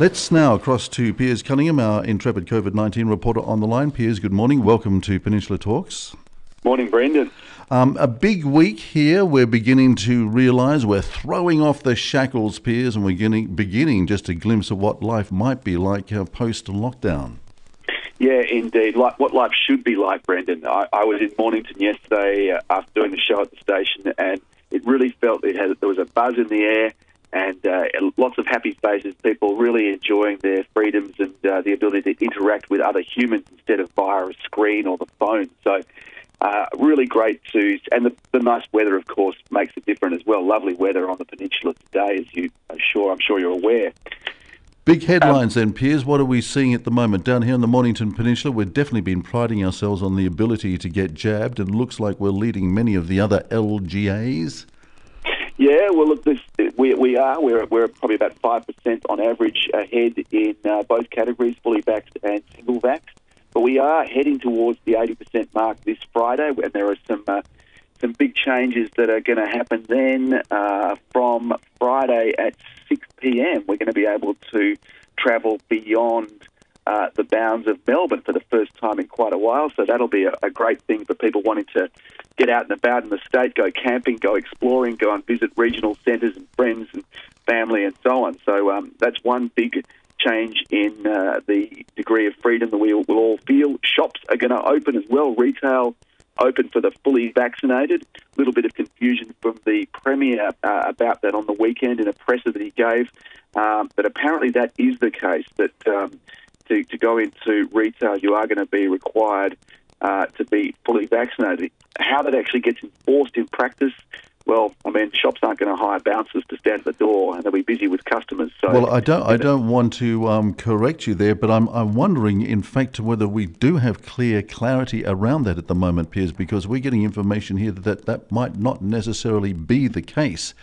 Let's now cross to Piers Cunningham, our intrepid COVID 19 reporter on the line. Piers, good morning. Welcome to Peninsula Talks. Morning, Brendan. Um, a big week here. We're beginning to realise we're throwing off the shackles, Piers, and we're beginning, beginning just a glimpse of what life might be like uh, post lockdown. Yeah, indeed. Like what life should be like, Brendan. I, I was in Mornington yesterday uh, after doing the show at the station, and it really felt it had there was a buzz in the air and uh, lots of happy faces, people really enjoying their freedoms and uh, the ability to interact with other humans instead of via a screen or the phone. So, uh, really great to, and the, the, nice weather, of course, makes it different as well. Lovely weather on the peninsula today, as you are sure, I'm sure you're aware. Big headlines um, then, Piers. What are we seeing at the moment down here in the Mornington Peninsula? We've definitely been priding ourselves on the ability to get jabbed, and looks like we're leading many of the other LGAs. Yeah, well, look, this, we, we are. We're, we're probably about 5% on average ahead in uh, both categories, fully vaxxed and single vaxxed. But we are heading towards the 80% mark this Friday, and there are some uh, some big changes that are going to happen then. Uh, from Friday at 6 p.m., we're going to be able to travel beyond uh, the bounds of Melbourne for the first time in quite a while. So that'll be a, a, great thing for people wanting to get out and about in the state, go camping, go exploring, go and visit regional centres and friends and family and so on. So um, that's one big change in uh, the degree of freedom that we will all feel. Shops are going to open as well, retail open for the fully vaccinated. A little bit of confusion from the Premier uh, about that on the weekend in a presser that he gave. Um, but apparently that is the case, that um, to, to go into retail, you are going to be required uh, to be fully vaccinated. How that actually gets enforced in practice, well, I mean, shops aren't going to hire bouncers to stand at the door, and they'll be busy with customers. So, well, I don't, I don't want to um, correct you there, but I'm, I'm wondering, in fact, whether we do have clear clarity around that at the moment, Piers, because we're getting information here that that might not necessarily be the case.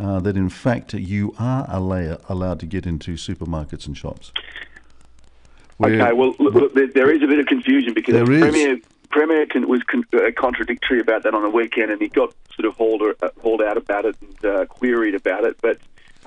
Uh, that in fact you are allowed to get into supermarkets and shops. Okay, well, look, look, there is a bit of confusion because the Premier, Premier can, was con- uh, contradictory about that on the weekend, and he got sort of hauled, uh, hauled out about it and uh, queried about it. But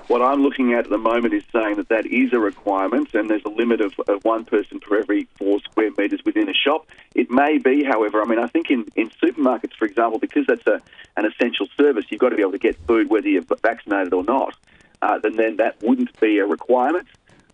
what I'm looking at at the moment is saying that that is a requirement, and there's a limit of, of one person per every four square metres within a shop. It may be, however, I mean, I think in, in supermarkets, for example, because that's a, an essential service, you've got to be able to get food whether you're vaccinated or not. Uh, then, then that wouldn't be a requirement.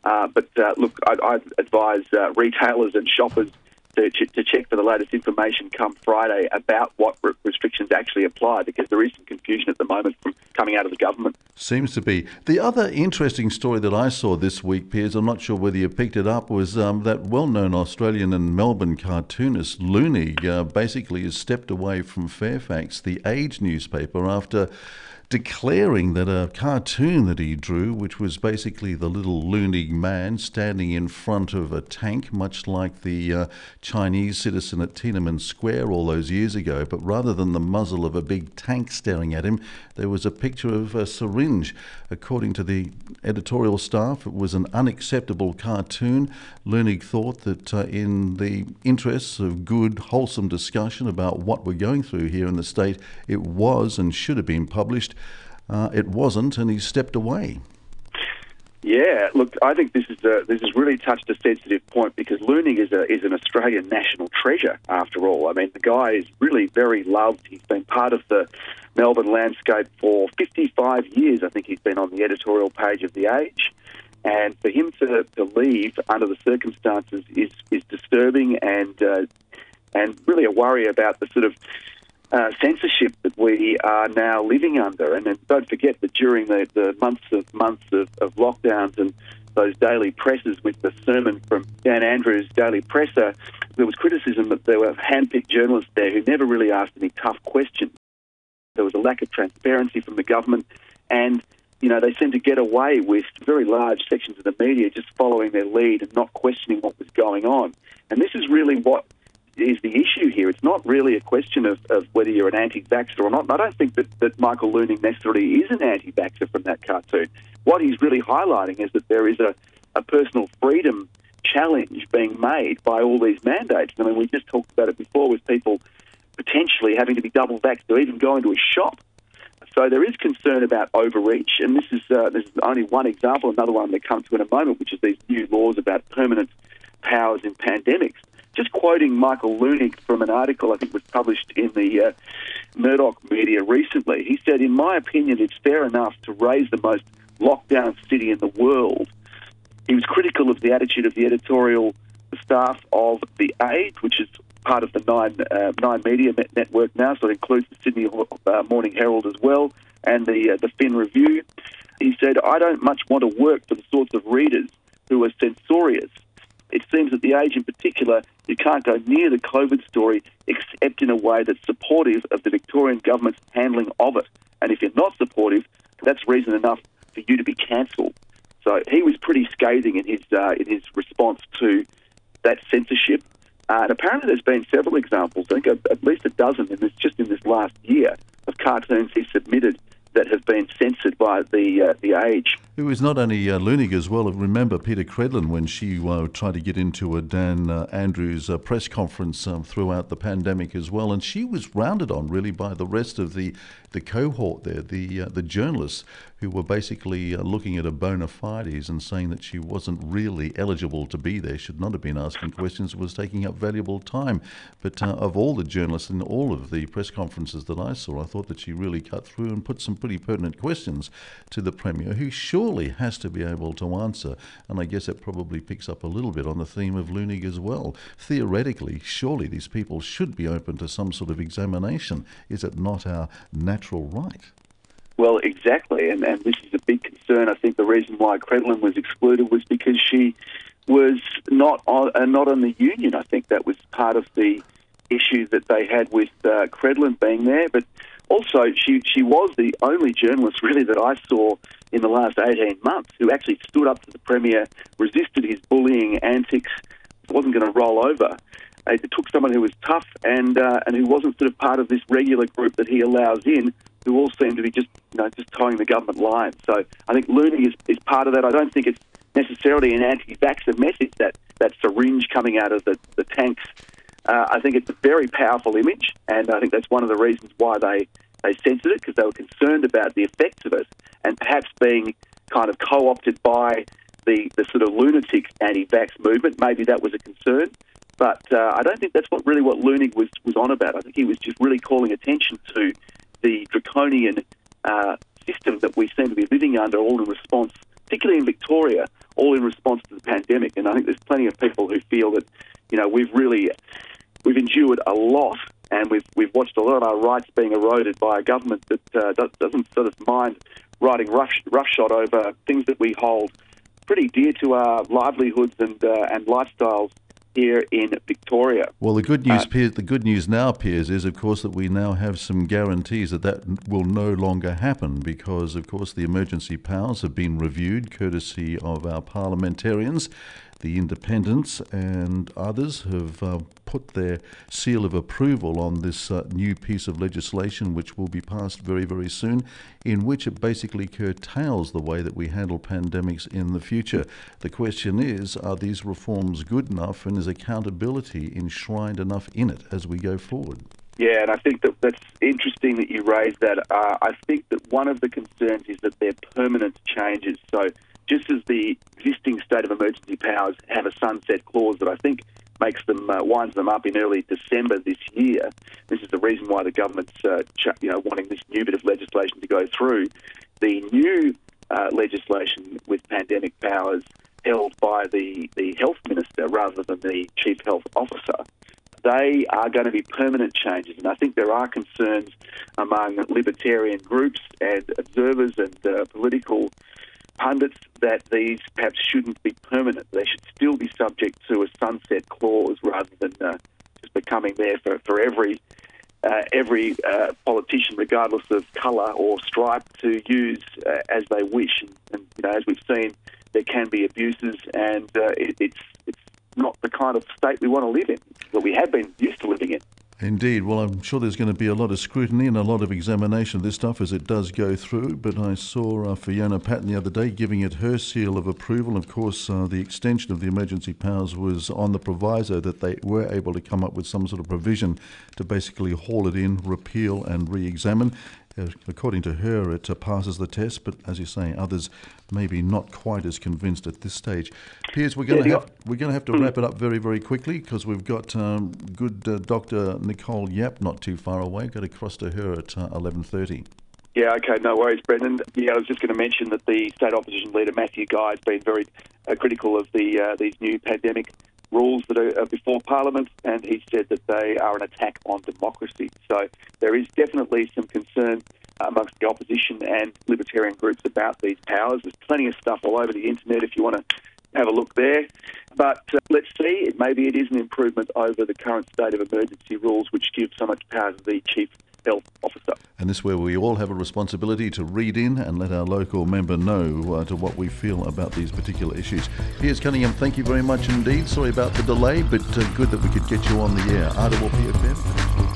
Uh, but uh, look, I, I advise uh, retailers and shoppers to, to, check for the latest information come Friday about what re- restrictions actually apply because there is some confusion at the moment from coming out of the government. Seems to be. The other interesting story that I saw this week, Piers, I'm not sure whether you picked it up, was um, that well known Australian and Melbourne cartoonist Leunig uh, basically has stepped away from Fairfax, the Age newspaper, after declaring that a cartoon that he drew, which was basically the little Leunig man standing in front of a tank, much like the uh, Chinese citizen at Tiananmen Square all those years ago, but rather than the muzzle of a big tank staring at him, there was a picture of a syringe. According to the editorial staff, it was an unacceptable cartoon. Leunig thought that uh, in the interests of good, wholesome discussion about what we're going through here in the state, it was and should have been published. Uh, it wasn't, and he stepped away. Yeah, look, I think this is a, this has really touched a sensitive point because Leunig is a, is an Australian national treasure. After all, I mean, the guy is really very loved. He's been part of the Melbourne landscape for 55 years. I think he's been on the editorial page of the Age, and for him to, to leave under the circumstances is is disturbing and uh, and really a worry about the sort of uh, censorship that we are now living under. And then don't forget that during the, the months of months of, of lockdowns and those daily presses with the sermon from Dan Andrews' Daily Presser, there was criticism that there were handpicked journalists there who never really asked any tough questions. There was a lack of transparency from the government, and you know they seemed to get away with very large sections of the media just following their lead and not questioning what was going on. And this is really what is the issue here. It's not really a question of, of whether you're an anti-vaxxer or not. And I don't think that, that Michael Leunig necessarily is an anti-vaxxer from that cartoon. What he's really highlighting is that there is a, a personal freedom challenge being made by all these mandates. I mean, we just talked about it before with people potentially having to be double vaxxed or even go into a shop So there is concern about overreach, and this is uh, this is only one example. Another one that comes to in a moment, which is these new laws about permanent powers in pandemics. Just quoting Michael Leunig from an article I think was published in the uh, Murdoch media recently, he said, "In my opinion, it's fair enough to raise the most lockdown city in the world." He was critical of the attitude of the editorial staff of the Age, which is part of the Nine uh, Nine Media network now, so it includes the Sydney uh, Morning Herald as well and the uh, the Fin Review. He said, "I don't much want to work for the sorts of readers who are censorious. It seems that the Age, in particular, you can't go near the COVID story except in a way that's supportive of the Victorian government's handling of it. And if you're not supportive, that's reason enough for you to be cancelled. So he was pretty scathing in his uh, in his response to that censorship. Uh, and apparently, there's been several examples, I think at least a dozen in this, just in this last year, of cartoons he submitted that have been censored by the uh, the age. It was not only uh, Leunig as well. Remember Peta Credlin when she uh, tried to get into a Dan uh, Andrews uh, press conference um, throughout the pandemic as well, and she was rounded on really by the rest of the the cohort there, the uh, the journalists who were basically uh, looking at her bona fides and saying that she wasn't really eligible to be there, should not have been asking questions, was taking up valuable time. But of all the journalists in all of the press conferences that I saw, I thought that she really cut through and put some pretty pertinent questions to the premier, who surely has to be able to answer. And I guess it probably picks up a little bit on the theme of Leunig as well. Theoretically, surely these people should be open to some sort of examination. Is it not our natural right? Well, exactly, and, and this is a big concern. I think the reason why Credlin was excluded was because she was not on, uh, not on the union. I think that was part of the issue that they had with uh, Credlin being there. But also, she, she was the only journalist really that I saw in the last 18 months who actually stood up to the Premier, resisted his bullying antics, wasn't going to roll over. It took someone who was tough and uh, and who wasn't sort of part of this regular group that he allows in, who all seem to be just you know just towing the government line. So I think Leunig is, is part of that. I don't think it's necessarily an anti-vaxxer message that that syringe coming out of the, the tanks uh, I think it's a very powerful image, and I think that's one of the reasons why they, they censored it because they were concerned about the effects of it and perhaps being kind of co opted by the, the sort of lunatic anti vax movement. Maybe that was a concern. But uh, I don't think that's what really what Leunig was, was on about. I think he was just really calling attention to the draconian uh, system that we seem to be living under, all in response, particularly in Victoria, all in response to the pandemic. And I think there's plenty of people who feel that, you know, we've really we've endured a lot, and we've we've watched a lot of our rights being eroded by a government that uh, doesn't sort of mind riding rough roughshod over things that we hold pretty dear to our livelihoods and uh, and lifestyles here in Victoria. Well, the good news, uh, Piers, the good news now, Piers, is of course that we now have some guarantees that that will no longer happen because, of course, the emergency powers have been reviewed, courtesy of our parliamentarians. The independents and others have uh, put their seal of approval on this uh, new piece of legislation, which will be passed very, very soon, in which it basically curtails the way that we handle pandemics in the future. The question is are these reforms good enough and is accountability enshrined enough in it as we go forward? Yeah, and I think that that's interesting that you raised that. Uh, I think that one of the concerns is that they're permanent changes. So just as the existing state of emergency powers have a sunset clause that I think makes them uh, winds them up in early December this year. This is the reason why the government's uh, ch- you know wanting this new bit of legislation to go through. The new uh, legislation with pandemic powers held by the, the health minister rather than the chief health officer. They are going to be permanent changes, and I think there are concerns among libertarian groups and observers and uh, political pundits that these perhaps shouldn't be permanent. They should still be subject to a sunset clause rather than uh, just becoming there for, for every uh, every uh, politician, regardless of colour or stripe, to use uh, as they wish. And, and, you know, as we've seen, there can be abuses, and uh, it, it's it's not the kind of state we want to live in, that we have been used to living in. Indeed. Well, I'm sure there's going to be a lot of scrutiny and a lot of examination of this stuff as it does go through. But I saw uh, Fiona Patten the other day giving it her seal of approval. Of course, uh, the extension of the emergency powers was on the proviso that they were able to come up with some sort of provision to basically haul it in, repeal, and re examine. According to her, it uh, passes the test, but as you say, others maybe not quite as convinced at this stage. Piers, we're going to have we're going to have to wrap it up very very quickly because we've got um, good uh, Dr. Nicole Yap not too far away. Got to cross to her at uh, eleven thirty. Yeah, okay, no worries, Brendan. Yeah, I was just going to mention that the state opposition leader Matthew Guy has been very uh, critical of the uh, these new pandemic rules that are before Parliament, and he said that they are an attack on democracy. So there is definitely some concern amongst the opposition and libertarian groups about these powers. There's plenty of stuff all over the internet if you want to have a look there. But uh, let's see, maybe it is an improvement over the current state of emergency rules, which give so much power to the chief health officer. And this is where we all have a responsibility to read in and let our local member know uh, to what we feel about these particular issues. Piers Cunningham, thank you very much indeed. Sorry about the delay, but uh, good that we could get you on the air. RPP FM.